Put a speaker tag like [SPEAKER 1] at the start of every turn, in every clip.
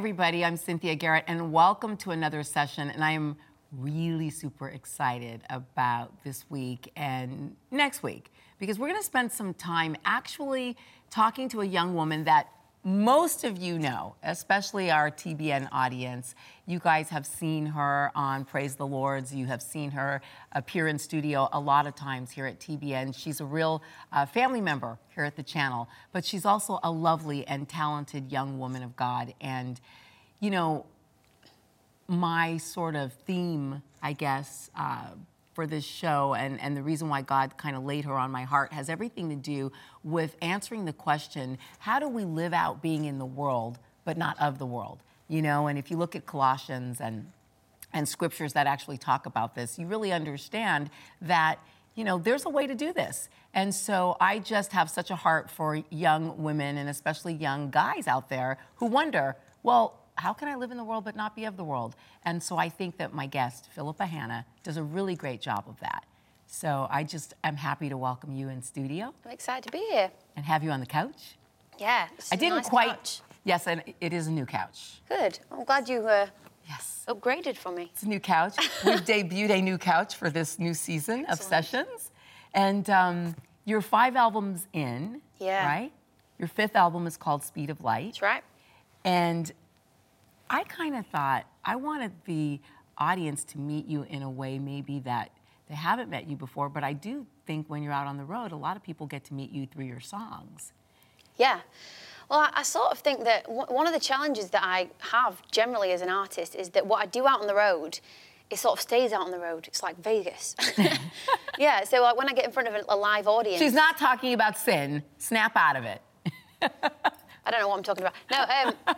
[SPEAKER 1] Everybody. I'm Cynthia Garrett, and welcome to another session. And I am really super excited about this week and next week because we're going to spend some time actually talking to a young woman that most of you know, especially our TBN audience. You guys have seen her on Praise the Lords. You have seen her appear in studio a lot of times here at TBN. She's a real uh, family member here at the channel, but she's also a lovely and talented young woman of God. And, you know, my sort of theme, I guess, uh, for this show and, and the reason why God kind of laid her on my heart has everything to do with answering the question how do we live out being in the world but not of the world? You know, and if you look at Colossians and and scriptures that actually talk about this, you really understand that you know there's a way to do this. And so I just have such a heart for young women and especially young guys out there who wonder, well, how can I live in the world but not be of the world? And so I think that my guest, Philippa Hanna, does a really great job of that. So I just am happy to welcome you in studio.
[SPEAKER 2] I'm excited to be here.
[SPEAKER 1] And have you on the couch.
[SPEAKER 2] Yeah,
[SPEAKER 1] I didn't
[SPEAKER 2] nice
[SPEAKER 1] quite.
[SPEAKER 2] Couch.
[SPEAKER 1] Yes, and it is a new couch.
[SPEAKER 2] Good. I'm glad you uh,
[SPEAKER 1] yes
[SPEAKER 2] upgraded for me.
[SPEAKER 1] It's a new couch. We've debuted a new couch for this new season
[SPEAKER 2] Excellent.
[SPEAKER 1] of sessions, and um, you're five albums in.
[SPEAKER 2] Yeah.
[SPEAKER 1] Right. Your fifth album is called Speed of Light.
[SPEAKER 2] That's right.
[SPEAKER 1] And I kind of thought I wanted the audience to meet you in a way maybe that they haven't met you before, but I do think when you're out on the road, a lot of people get to meet you through your songs.
[SPEAKER 2] Yeah. Well, I, I sort of think that w- one of the challenges that I have generally as an artist is that what I do out on the road, it sort of stays out on the road. It's like Vegas. yeah. So like when I get in front of a, a live audience,
[SPEAKER 1] She's not talking about sin. Snap out of it.
[SPEAKER 2] I don't know what I'm talking about. No, um,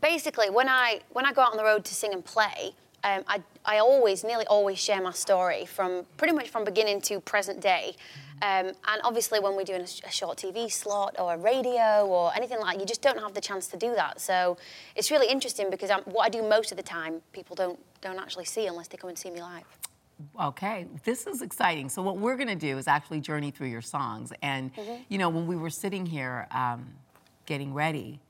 [SPEAKER 2] basically, when I when I go out on the road to sing and play, um, I I always, nearly always, share my story from pretty much from beginning to present day. Um, and obviously, when we're doing a, sh- a short TV slot or a radio or anything like, that, you just don't have the chance to do that. So it's really interesting because I'm, what I do most of the time, people don't don't actually see unless they come and see me live.
[SPEAKER 1] Okay, this is exciting. So what we're going to do is actually journey through your songs. And you know, when we were sitting here um, getting ready,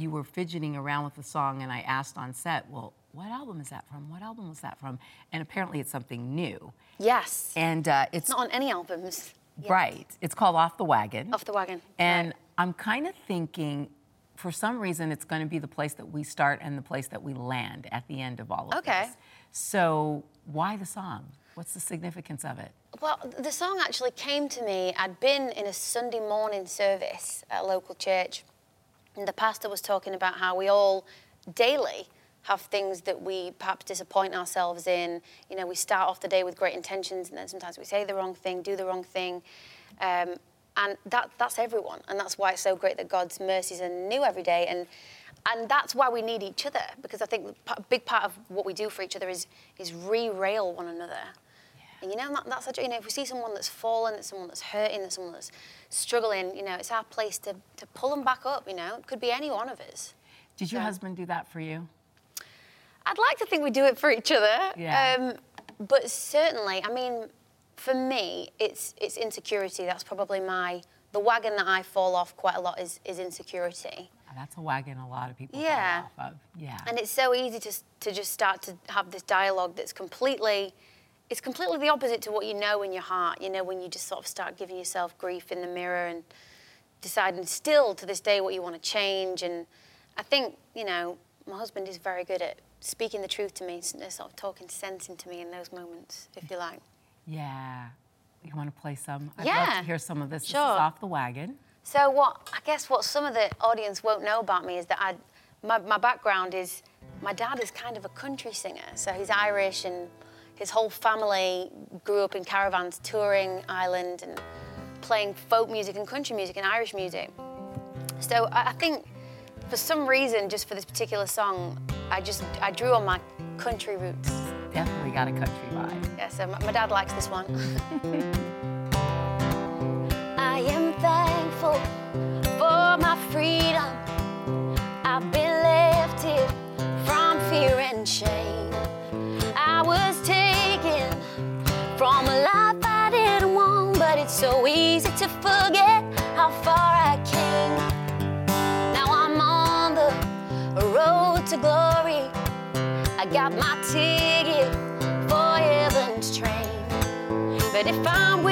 [SPEAKER 1] you were fidgeting around with the song, and I asked on set, "Well, what album is that from? What album was that from?" And apparently, it's something new.
[SPEAKER 2] Yes.
[SPEAKER 1] And uh, it's
[SPEAKER 2] Not on any albums. yet.
[SPEAKER 1] right. It's called Off the Wagon.
[SPEAKER 2] Off the wagon.
[SPEAKER 1] And
[SPEAKER 2] Right.
[SPEAKER 1] I'm kind of thinking, for some reason, it's going to be the place that we start and the place that we land at the end of all of
[SPEAKER 2] Okay.
[SPEAKER 1] this. Okay. So why the song? What's the significance of it?
[SPEAKER 2] Well, the song actually came to me. I'd been in a Sunday morning service at a local church, and the pastor was talking about how we all daily have things that we perhaps disappoint ourselves in. You know, we start off the day with great intentions, and then sometimes we say the wrong thing, do the wrong thing. Um, and that, that's everyone. And that's why it's so great that God's mercies are new every day. And, and that's why we need each other, because I think a big part of what we do for each other is, is re-rail one another. And you know, that, that's you know, if we see someone that's fallen, that's someone that's hurting, that's someone that's struggling, you know, it's our place to, to pull them back up, you know. It could be any one of us.
[SPEAKER 1] Did your husband do that for you?
[SPEAKER 2] I'd like to think we do it for each other.
[SPEAKER 1] Yeah.
[SPEAKER 2] Um, but certainly, I mean, for me, it's it's insecurity. That's probably my the wagon that I fall off quite a lot is is insecurity.
[SPEAKER 1] That's a wagon a lot of people fall
[SPEAKER 2] Yeah.
[SPEAKER 1] off of. Yeah.
[SPEAKER 2] And it's so easy to to just start to have this dialogue that's completely it's completely the opposite to what you know in your heart. You know, when you just sort of start giving yourself grief in the mirror and deciding still to this day what you want to change. And I think, you know, my husband is very good at speaking the truth to me, s- uh, sort of talking sense into me in those moments, if you like.
[SPEAKER 1] yeah. You want to play some? I'd love
[SPEAKER 2] Yeah.
[SPEAKER 1] to hear some of this. This is off the wagon.
[SPEAKER 2] So what I guess what some of the audience won't know about me is that I, my, my background is my dad is kind of a country singer. So he's Irish and his whole family grew up in caravans touring Ireland and playing folk music and country music and Irish music. So I, I think for some reason, just for this particular song, I just I drew on my country roots.
[SPEAKER 1] Definitely got a country vibe.
[SPEAKER 2] Yeah, so my, my dad likes this one. I am thankful for my freedom. Forget how far I came. Now I'm on the road to glory. I got my ticket for heaven's train. But if I'm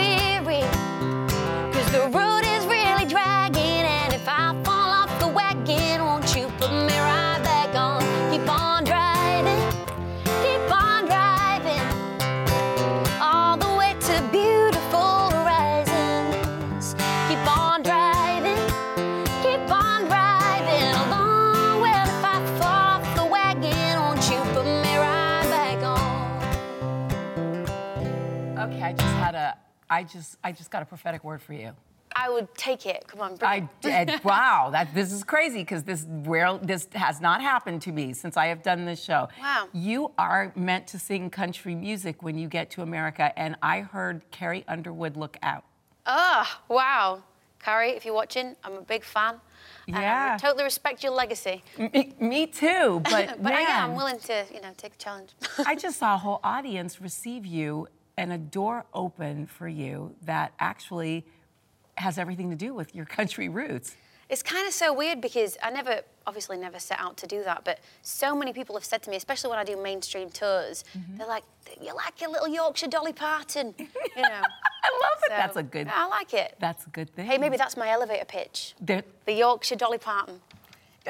[SPEAKER 2] I
[SPEAKER 1] just, I just got a prophetic word for you.
[SPEAKER 2] I would take it. Come on, bring
[SPEAKER 1] I did. wow, that this is crazy because this real this has not happened to me since I have done this show.
[SPEAKER 2] Wow.
[SPEAKER 1] You are meant to sing country music when you get to America, and I heard Carrie Underwood look out.
[SPEAKER 2] Ah, wow. Carrie, if you're watching, I'm a big fan. And
[SPEAKER 1] Yeah.
[SPEAKER 2] I totally respect your legacy.
[SPEAKER 1] Me, me too, but,
[SPEAKER 2] But I am willing to, you know, take the challenge.
[SPEAKER 1] I just saw a whole audience receive you and a door open for you that actually has everything to do with your country roots.
[SPEAKER 2] It's kind of so weird because I never, obviously, never set out to do that. But so many people have said to me, especially when I do mainstream tours,
[SPEAKER 1] Mm-hmm.
[SPEAKER 2] they're like, "You're like a little Yorkshire Dolly Parton," you know.
[SPEAKER 1] I love it.
[SPEAKER 2] So,
[SPEAKER 1] that's a good.
[SPEAKER 2] I like it.
[SPEAKER 1] That's a good thing.
[SPEAKER 2] Hey, maybe that's my elevator pitch. The Yorkshire Dolly Parton.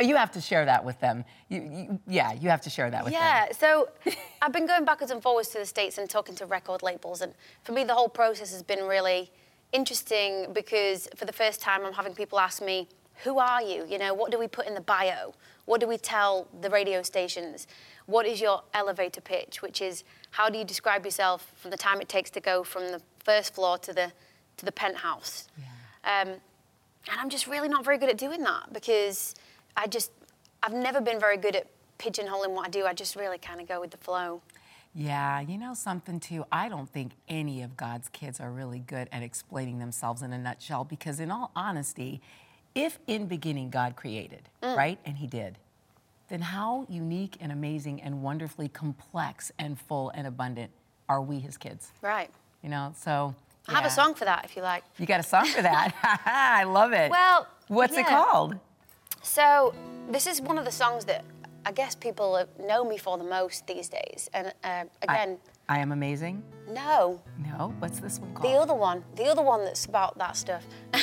[SPEAKER 1] You have to share that with them. You, you, yeah, you have to share that with them.
[SPEAKER 2] Yeah, so I've been going backwards and forwards to the States and talking to record labels. And for me, the whole process has been really interesting because for the first time, I'm having people ask me, Who are you? You know, what do we put in the bio? What do we tell the radio stations? What is your elevator pitch? Which is, how do you describe yourself from the time it takes to go from the first floor to the, to the penthouse? Um, and I'm just really not very good at doing that because I just, I've never been very good at pigeonholing what I do. I just really kind of go with the flow.
[SPEAKER 1] Yeah, you know something too? I don't think any of God's kids are really good at explaining themselves in a nutshell because, in all honesty, if in beginning God created,
[SPEAKER 2] Mm.
[SPEAKER 1] right, and He did, then how unique and amazing and wonderfully complex and full and abundant are we, His kids?
[SPEAKER 2] Right.
[SPEAKER 1] You know, so.
[SPEAKER 2] I have a song for that if you like.
[SPEAKER 1] You got a song for that? I love it.
[SPEAKER 2] Well,
[SPEAKER 1] what's it called?
[SPEAKER 2] So this is one of the songs that I guess people know me for the most these days. And uh, again,
[SPEAKER 1] I, I am amazing.
[SPEAKER 2] no,
[SPEAKER 1] No, what's this one called?
[SPEAKER 2] the other one, the other one that's about that stuff. Um,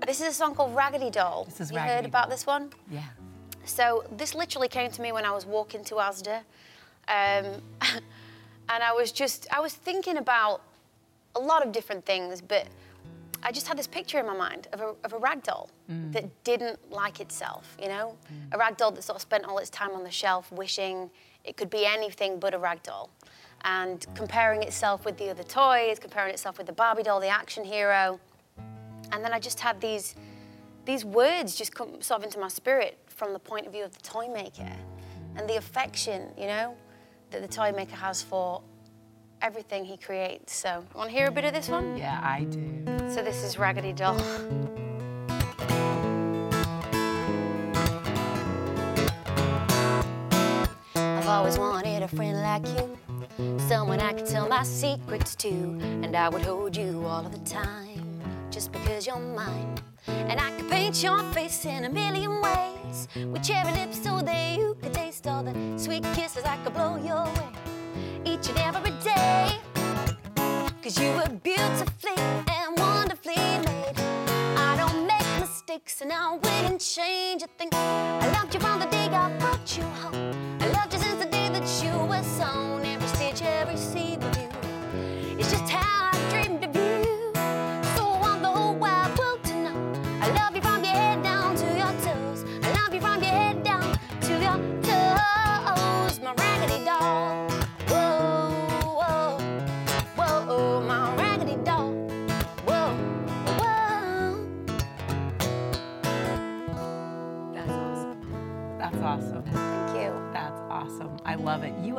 [SPEAKER 2] this is a song called Raggedy Doll.
[SPEAKER 1] This is
[SPEAKER 2] you
[SPEAKER 1] Raggedy
[SPEAKER 2] heard about this one?
[SPEAKER 1] yeah.
[SPEAKER 2] So this literally came to me when I was walking to Asda, um, and I was just I was thinking about a lot of different things, but I just had this picture in my mind of a, of a rag doll mm. that didn't like itself, you know, mm. a rag doll that sort of spent all its time on the shelf wishing it could be anything but a rag doll. And comparing itself with the other toys, comparing itself with the Barbie doll, the action hero. And then I just had these these words just come sort of into my spirit from the point of view of the toy maker and the affection, you know, that the toy maker has for everything he creates. So, you want to hear a bit of this one?
[SPEAKER 1] Yeah, I do.
[SPEAKER 2] So, this is Raggedy Doll. I've always wanted a friend like you, someone I could tell my secrets to, and I would hold you all of the time, just because you're mine. And I could paint your face in a million ways, with cherry lips so that you could taste all the sweet kisses I could blow your way, each and every day. Cause you were beautifully mistakes and I wouldn't change a thing. I loved you from the day I brought you home. I loved you since the day that you were sown.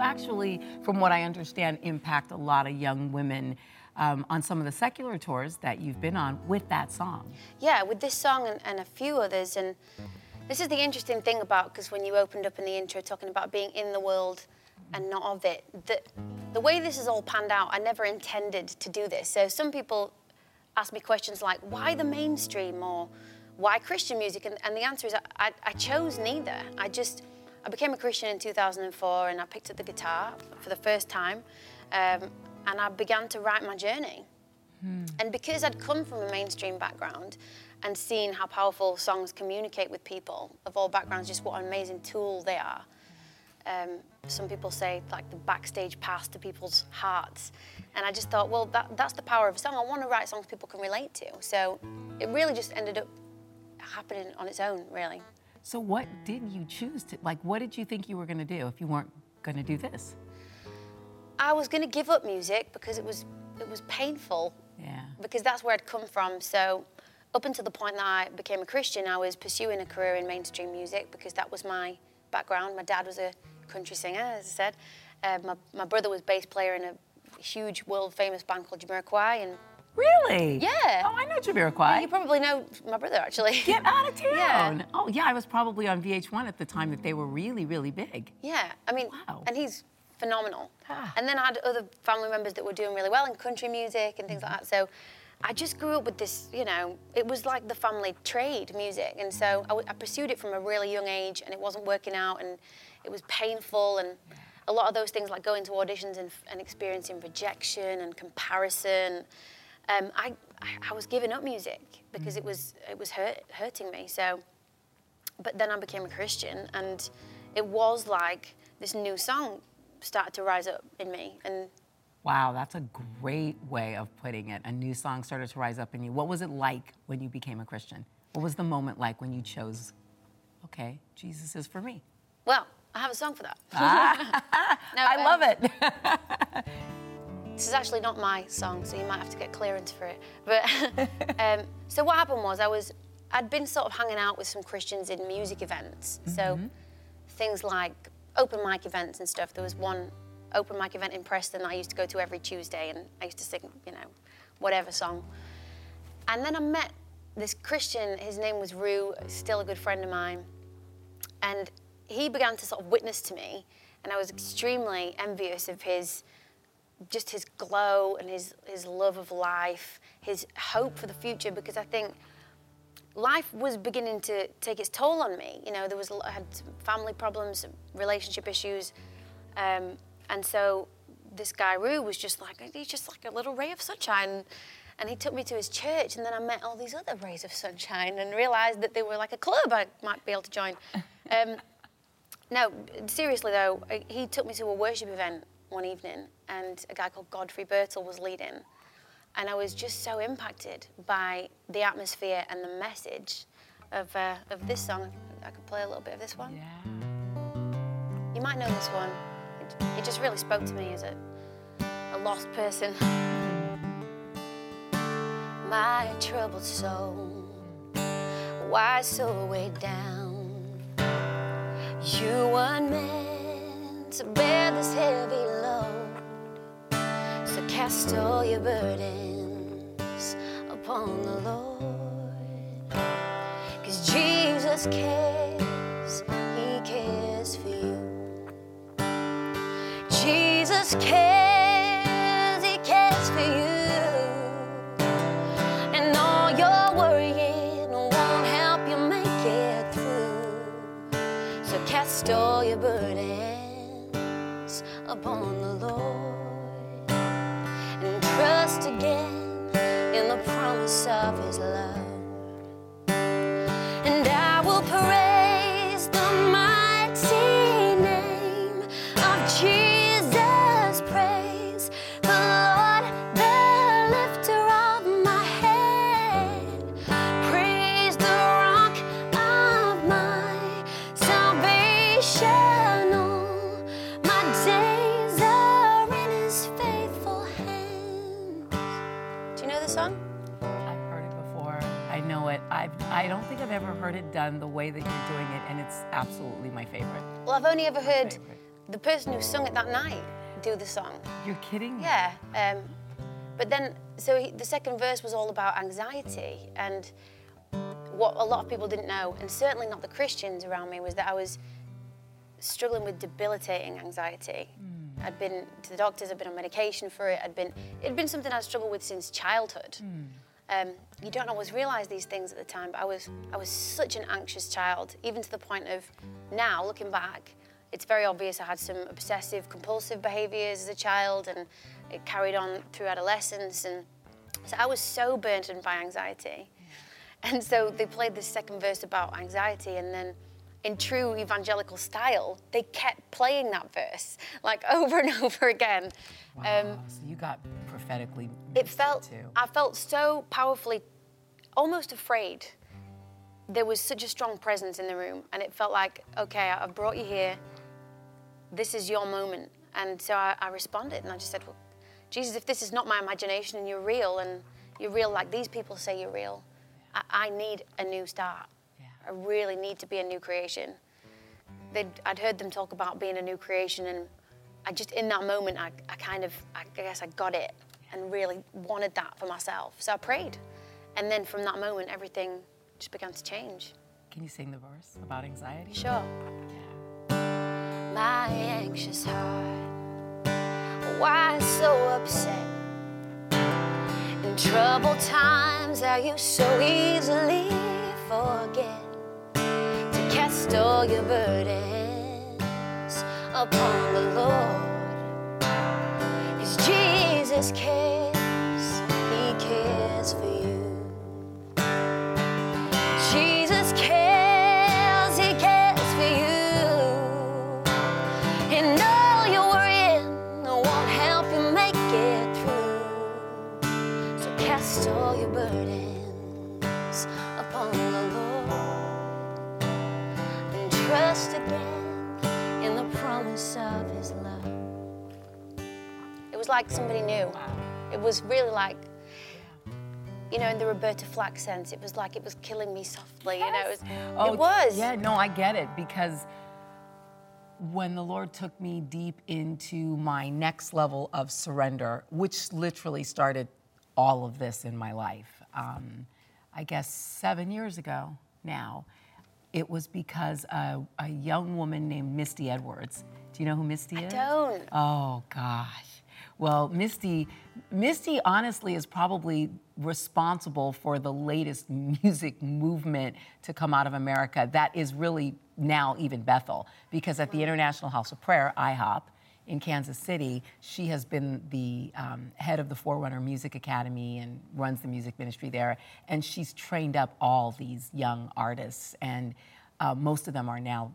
[SPEAKER 1] Actually, from what I understand, impact a lot of young women um, on some of the secular tours that you've been on with that song.
[SPEAKER 2] Yeah, with this song and, and a few others. And this is the interesting thing about, because when you opened up in the intro talking about being in the world and not of it, the, the way this is all panned out, I never intended to do this. So some people ask me questions like, why the mainstream or why Christian music? And, and the answer is, I, I chose neither. I just, I became a Christian in 2004 and I picked up the guitar for the first time um, and I began to write my journey. And because I'd come from a mainstream background and seen how powerful songs communicate with people of all backgrounds, just what an amazing tool they are. Um, some people say like the backstage pass to people's hearts. And I just thought, well, that, that's the power of a song. I want to write songs people can relate to. So it really just ended up happening on its own, really.
[SPEAKER 1] So, what did you choose to like? What did you think you were going to do if you weren't going to do this?
[SPEAKER 2] I was going to give up music because it was it was painful
[SPEAKER 1] Yeah.
[SPEAKER 2] because that's where I'd come from. So up until the point that I became a Christian, I was pursuing a career in mainstream music because that was my background. My dad was a country singer, as I said. Uh, my, my brother was bass player in a huge world famous band called Jamiroquai, and
[SPEAKER 1] Really?
[SPEAKER 2] Yeah.
[SPEAKER 1] Oh, I know Jamiroquai.
[SPEAKER 2] you probably know my brother actually.
[SPEAKER 1] Get out of town.
[SPEAKER 2] Yeah.
[SPEAKER 1] Oh, yeah. I was probably on VH1 at the time that they were really, really big.
[SPEAKER 2] Yeah, I mean,
[SPEAKER 1] Wow.
[SPEAKER 2] and he's phenomenal.
[SPEAKER 1] Ah.
[SPEAKER 2] And then I had other family members that were doing really well in country music and things like that. So I just grew up with this, you know, it was like the family trade, music. And so I, w- I pursued it from a really young age and it wasn't working out and it was painful. And a lot of those things, like going to auditions and, and experiencing rejection and comparison, um, I, I- was giving up music because it was, it was hurt, hurting me. So but then I became a Christian, and it was like this new song started to rise up in me. And
[SPEAKER 1] Wow, that's a great way of putting it. A new song started to rise up in you. What was it like when you became a Christian? What was the moment like when you chose, okay, Jesus is for me?
[SPEAKER 2] well, I have a song for that. No,
[SPEAKER 1] I
[SPEAKER 2] um,
[SPEAKER 1] love it.
[SPEAKER 2] This is actually not my song, so you might have to get clearance for it. But um, so what happened was I was I'd been sort of hanging out with some Christians in music events. So things like open mic events and stuff. There was one open mic event in Preston that I used to go to every Tuesday, and I used to sing, you know, whatever song. And then I met this Christian. His name was Rue, still a good friend of mine. And he began to sort of witness to me, and I was extremely envious of his just his glow and his, his love of life, his hope for the future, because I think life was beginning to take its toll on me. You know, there was I had some family problems, relationship issues, um, and so this guy Rue was just like he's just like a little ray of sunshine. And he took me to his church, and then I met all these other rays of sunshine, and realised that they were like a club I might be able to join. Um, no, seriously though, he took me to a worship event one evening, and a guy called Godfrey Birtle was leading. And I was just so impacted by the atmosphere and the message of, uh, of this song. I could play a little bit of this one. Yeah. You might know this one. It, it just really spoke to me as a, a lost person. My troubled soul, why so weighed down? You weren't meant to bear this heavy load. Cast all your burdens upon the Lord. Cause Jesus cares, He cares for you. Jesus cares, the song?
[SPEAKER 1] I've heard it before. I know it. I've, I don't think I've ever heard it done the way that you're doing it, and it's absolutely my favorite.
[SPEAKER 2] Well, I've only ever heard the person who sung it that night do the song.
[SPEAKER 1] You're kidding me?
[SPEAKER 2] Yeah. Um, but then, so he, the second verse was all about anxiety. And what a lot of people didn't know, and certainly not the Christians around me, was that I was struggling with debilitating anxiety. I'd been to the doctors, I'd been on medication for it, I'd been, it'd been something I'd struggled with since childhood. Um, you don't always realize these things at the time, but I was, I was such an anxious child, even to the point of now, looking back, it's very obvious I had some obsessive compulsive behaviors as a child, and it carried on through adolescence. And so I was so burdened by anxiety. And so they played this second verse about anxiety, and then in true evangelical style, they kept playing that verse like over and over again.
[SPEAKER 1] Wow. Um, so you got prophetically.
[SPEAKER 2] It felt. Too. I felt so powerfully, almost afraid. There was such a strong presence in the room, and it felt like, okay, I've brought you here. This is your moment, and so I, I responded, and I just said, well, Jesus, if this is not my imagination and you're real, and you're real like these people say you're real, I, I need a new start. I really need to be a new creation. They'd, I'd heard them talk about being a new creation, and I just, in that moment, I, I kind of, I guess I got it and really wanted that for myself. So I prayed. And then from that moment, everything just began to change.
[SPEAKER 1] Can you sing the verse about anxiety?
[SPEAKER 2] Sure. Yeah. My anxious heart, why so upset? In troubled times, are you so easily forget? All your burdens upon the Lord. Cause Jesus cares, like somebody knew. It was really like, you know, in the Roberta Flack sense, it was like it was killing me softly. Yes. You know, it was,
[SPEAKER 1] oh,
[SPEAKER 2] it was.
[SPEAKER 1] Yeah, no, I get it because when the Lord took me deep into my next level of surrender, which literally started all of this in my life, um, I guess seven years ago now it was because a, a young woman named Misty Edwards. Do you know who Misty
[SPEAKER 2] I
[SPEAKER 1] is?
[SPEAKER 2] I don't.
[SPEAKER 1] Oh gosh. Well, Misty, Misty honestly is probably responsible for the latest music movement to come out of America. That is really now even Bethel, because at the International House of Prayer, IHOP, in Kansas City, she has been the um, head of the Forerunner Music Academy and runs the music ministry there. And she's trained up all these young artists, and uh, most of them are now,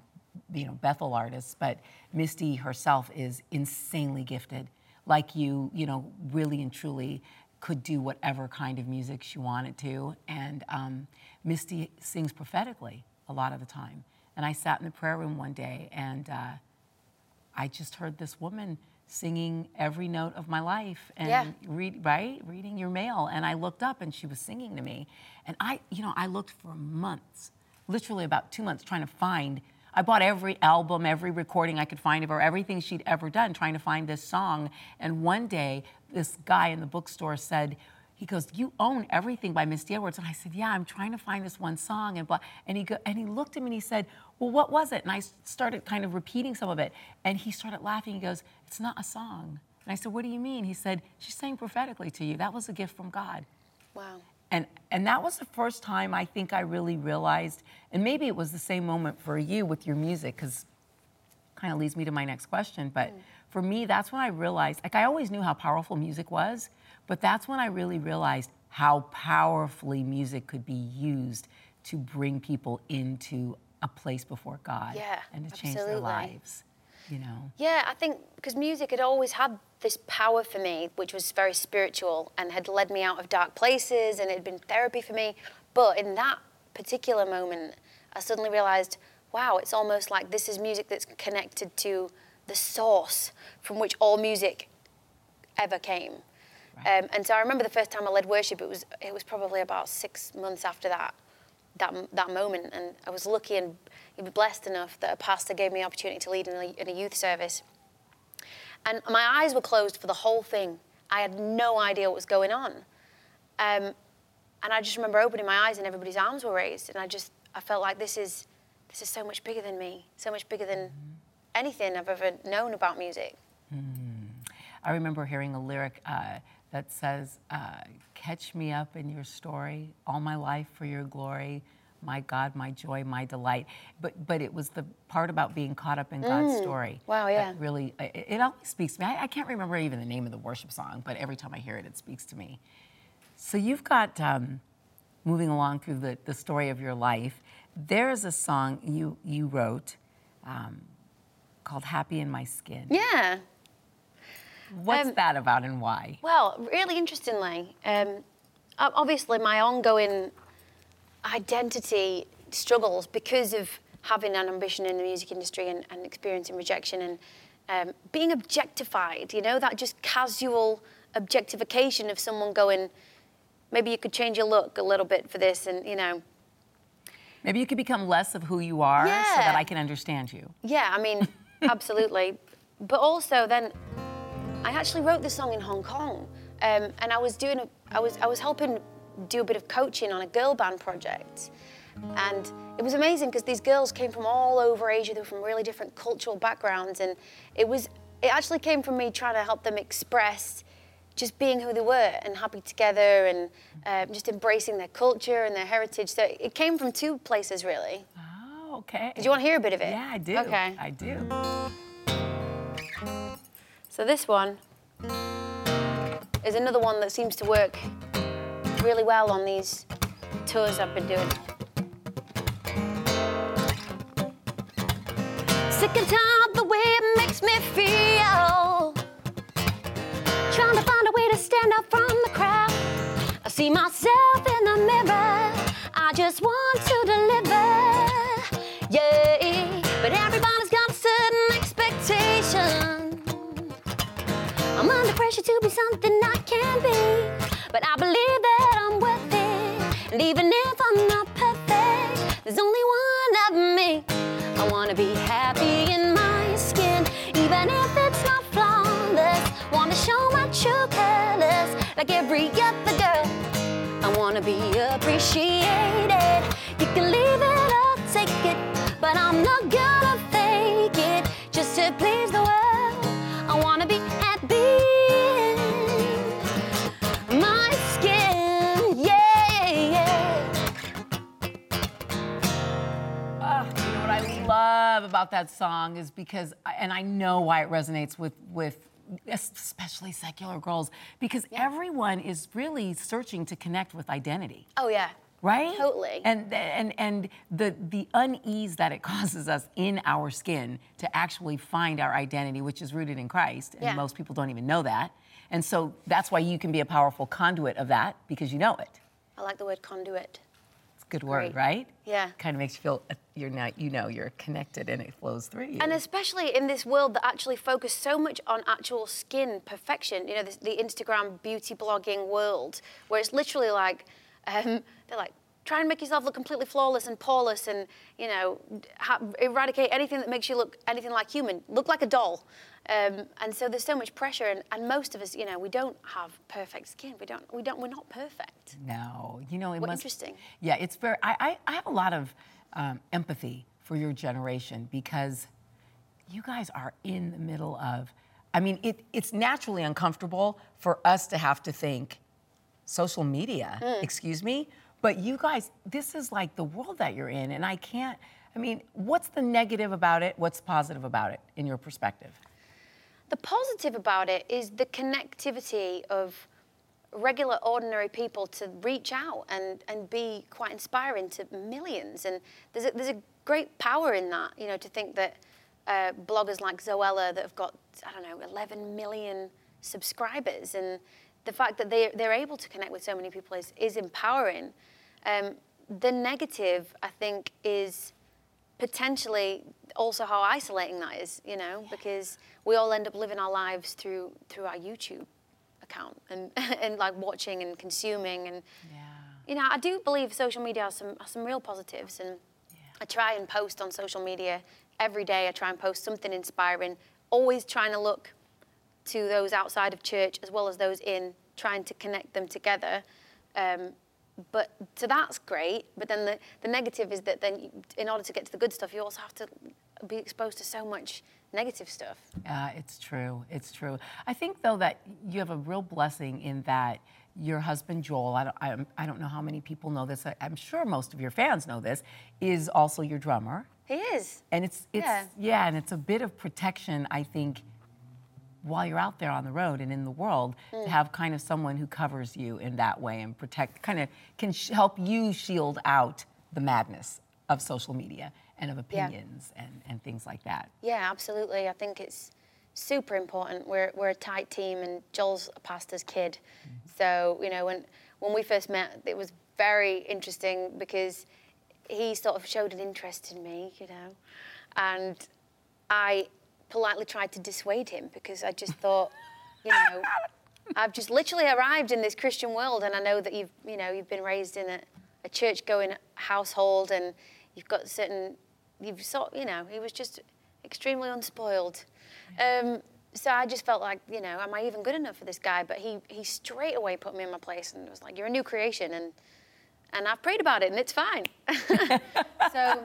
[SPEAKER 1] you know, Bethel artists. But Misty herself is insanely gifted, like you, you know, really and truly could do whatever kind of music she wanted to. And um, Misty sings prophetically a lot of the time. And I sat in the prayer room one day and. Uh, I just heard this woman singing every note of my life and
[SPEAKER 2] yeah.
[SPEAKER 1] read right reading your mail and i looked up and she was singing to me and i you know i looked for months literally about two months trying to find i bought every album every recording i could find of her everything she'd ever done trying to find this song and one day this guy in the bookstore said he goes, "You own everything by Misty Edwards." And I said, "Yeah, I'm trying to find this one song." And blah. And he go, and he looked at me and he said, "Well, what was it?" And I started kind of repeating some of it. And he started laughing. He goes, "It's not a song." And I said, "What do you mean?" He said, "She's saying prophetically to you. That was a gift from God."
[SPEAKER 2] Wow.
[SPEAKER 1] And and that was the first time I think I really realized. And maybe it was the same moment for you with your music, because kind of leads me to my next question. But mm. for me, that's when I realized. Like I always knew how powerful music was but that's when I really realized how powerfully music could be used to bring people into a place before God
[SPEAKER 2] yeah,
[SPEAKER 1] and to change absolutely. their lives. You know.
[SPEAKER 2] Yeah, I think because music had always had this power for me, which was very spiritual and had led me out of dark places and it had been therapy for me. But in that particular moment, I suddenly realized, wow, it's almost like this is music that's connected to the source from which all music ever came. Right. Um, and so I remember the first time I led worship. It was it was probably about six months after that that that moment, and I was lucky and blessed enough that a pastor gave me the opportunity to lead in a, in a youth service. And my eyes were closed for the whole thing. I had no idea what was going on. Um, and I just remember opening my eyes and everybody's arms were raised, and I just I felt like this is this is so much bigger than me, so much bigger than anything I've ever known about music.
[SPEAKER 1] Mm. I remember hearing a lyric. Uh, that says, uh, Catch me up in your story, all my life for your glory, my God, my joy, my delight. But, but it was the part about being caught up in God's story.
[SPEAKER 2] Mm. Wow, yeah.
[SPEAKER 1] That really, it, it always speaks to me. I, I can't remember even the name of the worship song, but every time I hear it, it speaks to me. So you've got, um, moving along through the, the story of your life, there's a song you, you wrote um, called Happy in My Skin.
[SPEAKER 2] Yeah.
[SPEAKER 1] What's
[SPEAKER 2] Um,
[SPEAKER 1] that about and why?
[SPEAKER 2] Well, really interestingly, um, obviously my ongoing identity struggles because of having an ambition in the music industry and, and experiencing rejection and um, being objectified, you know, that just casual objectification of someone going, maybe you could change your look a little bit for this and, you know,
[SPEAKER 1] Maybe you could become less of who you are so that I can understand you.
[SPEAKER 2] Yeah, I mean, absolutely. But also, then I actually wrote the song in Hong Kong, um, and I was doing a, I was I was helping do a bit of coaching on a girl band project, and it was amazing because these girls came from all over Asia. They were from really different cultural backgrounds, and it was it actually came from me trying to help them express just being who they were and happy together and um, just embracing their culture and their heritage. So it came from two places really.
[SPEAKER 1] Oh, okay.
[SPEAKER 2] Did you want to hear a bit of it?
[SPEAKER 1] Yeah, I do.
[SPEAKER 2] Okay.
[SPEAKER 1] I do.
[SPEAKER 2] So this one is another one that seems to work really well on these tours I've been doing. Sick and tired the way it makes me feel. Trying to find a way to stand up from the crowd. I see myself in the mirror. I just want to deliver. Pressure to be something I can't be. But I believe that I'm worth it. And even if I'm not
[SPEAKER 1] about that song is because, and I know why it resonates with with especially secular girls because everyone is really searching to connect with identity.
[SPEAKER 2] Oh yeah.
[SPEAKER 1] right?
[SPEAKER 2] Totally.
[SPEAKER 1] And and and the the unease that it causes us in our skin to actually find our identity, which is rooted in Christ, and
[SPEAKER 2] Yeah.
[SPEAKER 1] most people don't even know that. And so that's why you can be a powerful conduit of that because you know it.
[SPEAKER 2] I like the word conduit.
[SPEAKER 1] Good word,
[SPEAKER 2] Great.
[SPEAKER 1] right?
[SPEAKER 2] Yeah.
[SPEAKER 1] Kind of makes you feel uh, you're not, you know, you're connected and it flows through you.
[SPEAKER 2] And especially in this world that actually focus so much on actual skin perfection, you know, this, the Instagram beauty blogging world, where it's literally like, um, they're like, try and make yourself look completely flawless and poreless and, you know, ha- eradicate anything that makes you look anything like human, look like a doll. Um, and so there's so much pressure, and, and most of us, you know, we don't have perfect skin. We don't, we don't, we're not perfect.
[SPEAKER 1] No, you know it
[SPEAKER 2] What
[SPEAKER 1] must.
[SPEAKER 2] interesting.
[SPEAKER 1] Yeah, it's very. I, I, I have a lot of um, empathy for your generation because you guys are in the middle of. I mean, it, it's naturally uncomfortable for us to have to think social media.
[SPEAKER 2] Mm.
[SPEAKER 1] Excuse me, but you guys, this is like the world that you're in, and I can't. I mean, what's the negative about it? What's positive about it in your perspective?
[SPEAKER 2] The positive about it is the connectivity of regular, ordinary people to reach out and, and be quite inspiring to millions. And there's a, there's a great power in that, you know, to think that uh, bloggers like Zoella that have got, I don't know, 11 million subscribers and the fact that they, they're able to connect with so many people is, is empowering. Um, the negative, I think, is potentially also how isolating that is, you know, because we all end up living our lives through through our YouTube account and and like watching and consuming and
[SPEAKER 1] Yeah.
[SPEAKER 2] you know, I do believe social media has some has some real positives and I try and post on social media every day. I try and post something inspiring, always trying to look to those outside of church as well as those in, trying to connect them together. Um, but so that's great. But then the, the negative is that then you, in order to get to the good stuff, you also have to be exposed to so much negative stuff.
[SPEAKER 1] Uh, it's true. It's true. I think though that you have a real blessing in that your husband Joel. I don't. I, I don't know how many people know this. I, I'm sure most of your fans know this. Is also your drummer.
[SPEAKER 2] He is.
[SPEAKER 1] And it's it's
[SPEAKER 2] Yeah.
[SPEAKER 1] yeah, and it's a bit of protection, I think, while you're out there on the road and in the world,
[SPEAKER 2] Mm.
[SPEAKER 1] to have kind of someone who covers you in that way and protect, kind of can sh- help you shield out the madness of social media and of
[SPEAKER 2] Yeah.
[SPEAKER 1] opinions and, and things like that.
[SPEAKER 2] Yeah, absolutely. I think it's super important. We're, we're a tight team, and Joel's a pastor's kid. So, you know, when, when we first met, it was very interesting because he sort of showed an interest in me, you know. And I politely tried to dissuade him because I just thought, you know, I've just literally arrived in this Christian world, and I know that you've, you know, you've been raised in a, a church-going household, and you've got certain, you've sort, you know, he was just extremely unspoiled. Um, so I just felt like, you know, am I even good enough for this guy? But he, he straight away put me in my place and was like, you're a new creation, and and I've prayed about it, and it's fine. so.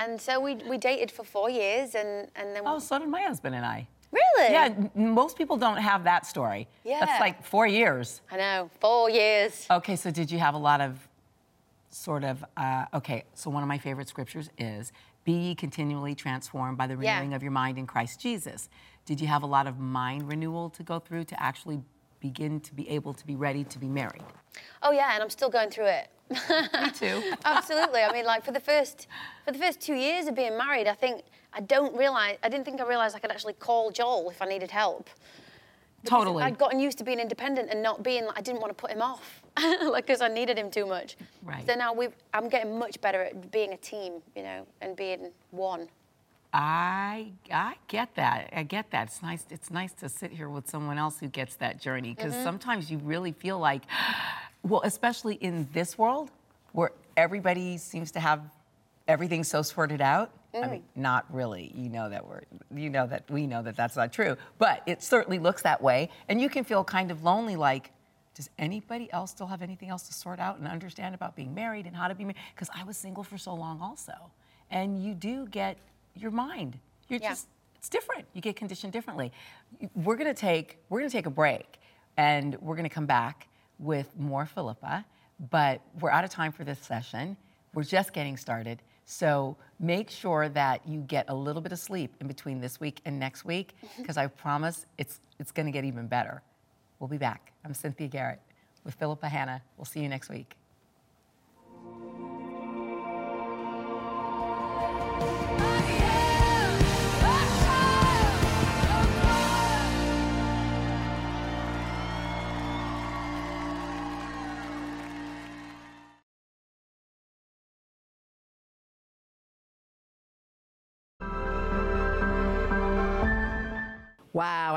[SPEAKER 2] And so we, we dated for four years, and, and then
[SPEAKER 1] Oh, so did my husband and I.
[SPEAKER 2] really,
[SPEAKER 1] Yeah, most people don't have that story.
[SPEAKER 2] Yeah.
[SPEAKER 1] That's like four years.
[SPEAKER 2] I know, four years.
[SPEAKER 1] Okay, so did you have a lot of sort of, uh, okay, so one of my favorite scriptures is, be ye continually transformed by the
[SPEAKER 2] Yeah.
[SPEAKER 1] renewing of your mind in Christ Jesus. Did you have a lot of mind renewal to go through to actually begin to be able to be ready to be married?
[SPEAKER 2] Oh yeah, and I'm still going through it.
[SPEAKER 1] Me too.
[SPEAKER 2] Absolutely. I mean, like for the first for the first two years of being married, I think I don't realize I didn't think I realized I could actually call Joel if I needed help. Because
[SPEAKER 1] Totally.
[SPEAKER 2] I'd gotten used to being independent and not being. like I didn't want to put him off, like because I needed him too much.
[SPEAKER 1] Right.
[SPEAKER 2] So now we, I'm getting much better at being a team, you know, and being one.
[SPEAKER 1] I I get that. I get that. It's nice. It's nice to sit here with someone else who gets that journey because mm-hmm. sometimes you really feel like, well, especially in this world where everybody seems to have everything so sorted out. I mean, mm. not really. You know that we're. You know that we know that that's not true. But it certainly looks that way, and you can feel kind of lonely. Like, does anybody else still have anything else to sort out and understand about being married and how to be married? Because I was single for so long, also, and you do get your mind. You're
[SPEAKER 2] Yeah.
[SPEAKER 1] just it's different. You get conditioned differently. We're gonna take we're gonna take a break, and we're gonna come back with more Philippa. But we're out of time for this session. We're just getting started. So make sure that you get a little bit of sleep in between this week and next week, mm-hmm. because I promise it's it's gonna get even better. We'll be back. I'm Cynthia Garrett with Philippa Hanna. We'll see you next week.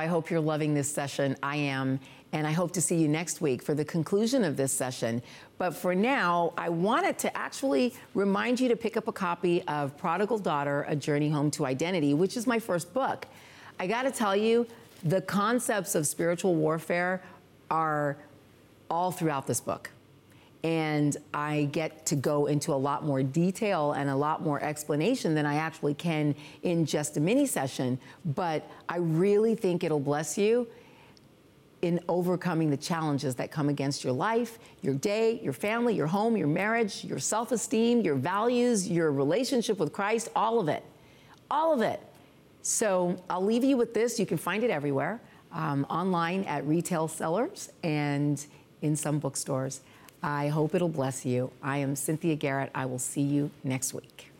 [SPEAKER 1] I hope you're loving this session. I am. And I hope to see you next week for the conclusion of this session. But for now, I wanted to actually remind you to pick up a copy of Prodigal Daughter A Journey Home to Identity, which is my first book. I got to tell you, the concepts of spiritual warfare are all throughout this book and I get to go into a lot more detail and a lot more explanation than I actually can in just a mini session. But I really think it'll bless you in overcoming the challenges that come against your life, your day, your family, your home, your marriage, your self esteem, your values, your relationship with Christ, all of it. All of it. So I'll leave you with this. You can find it everywhere um, online at retail sellers and in some bookstores. I hope it'll bless you. I am Cynthia Garrett. I will see you next week.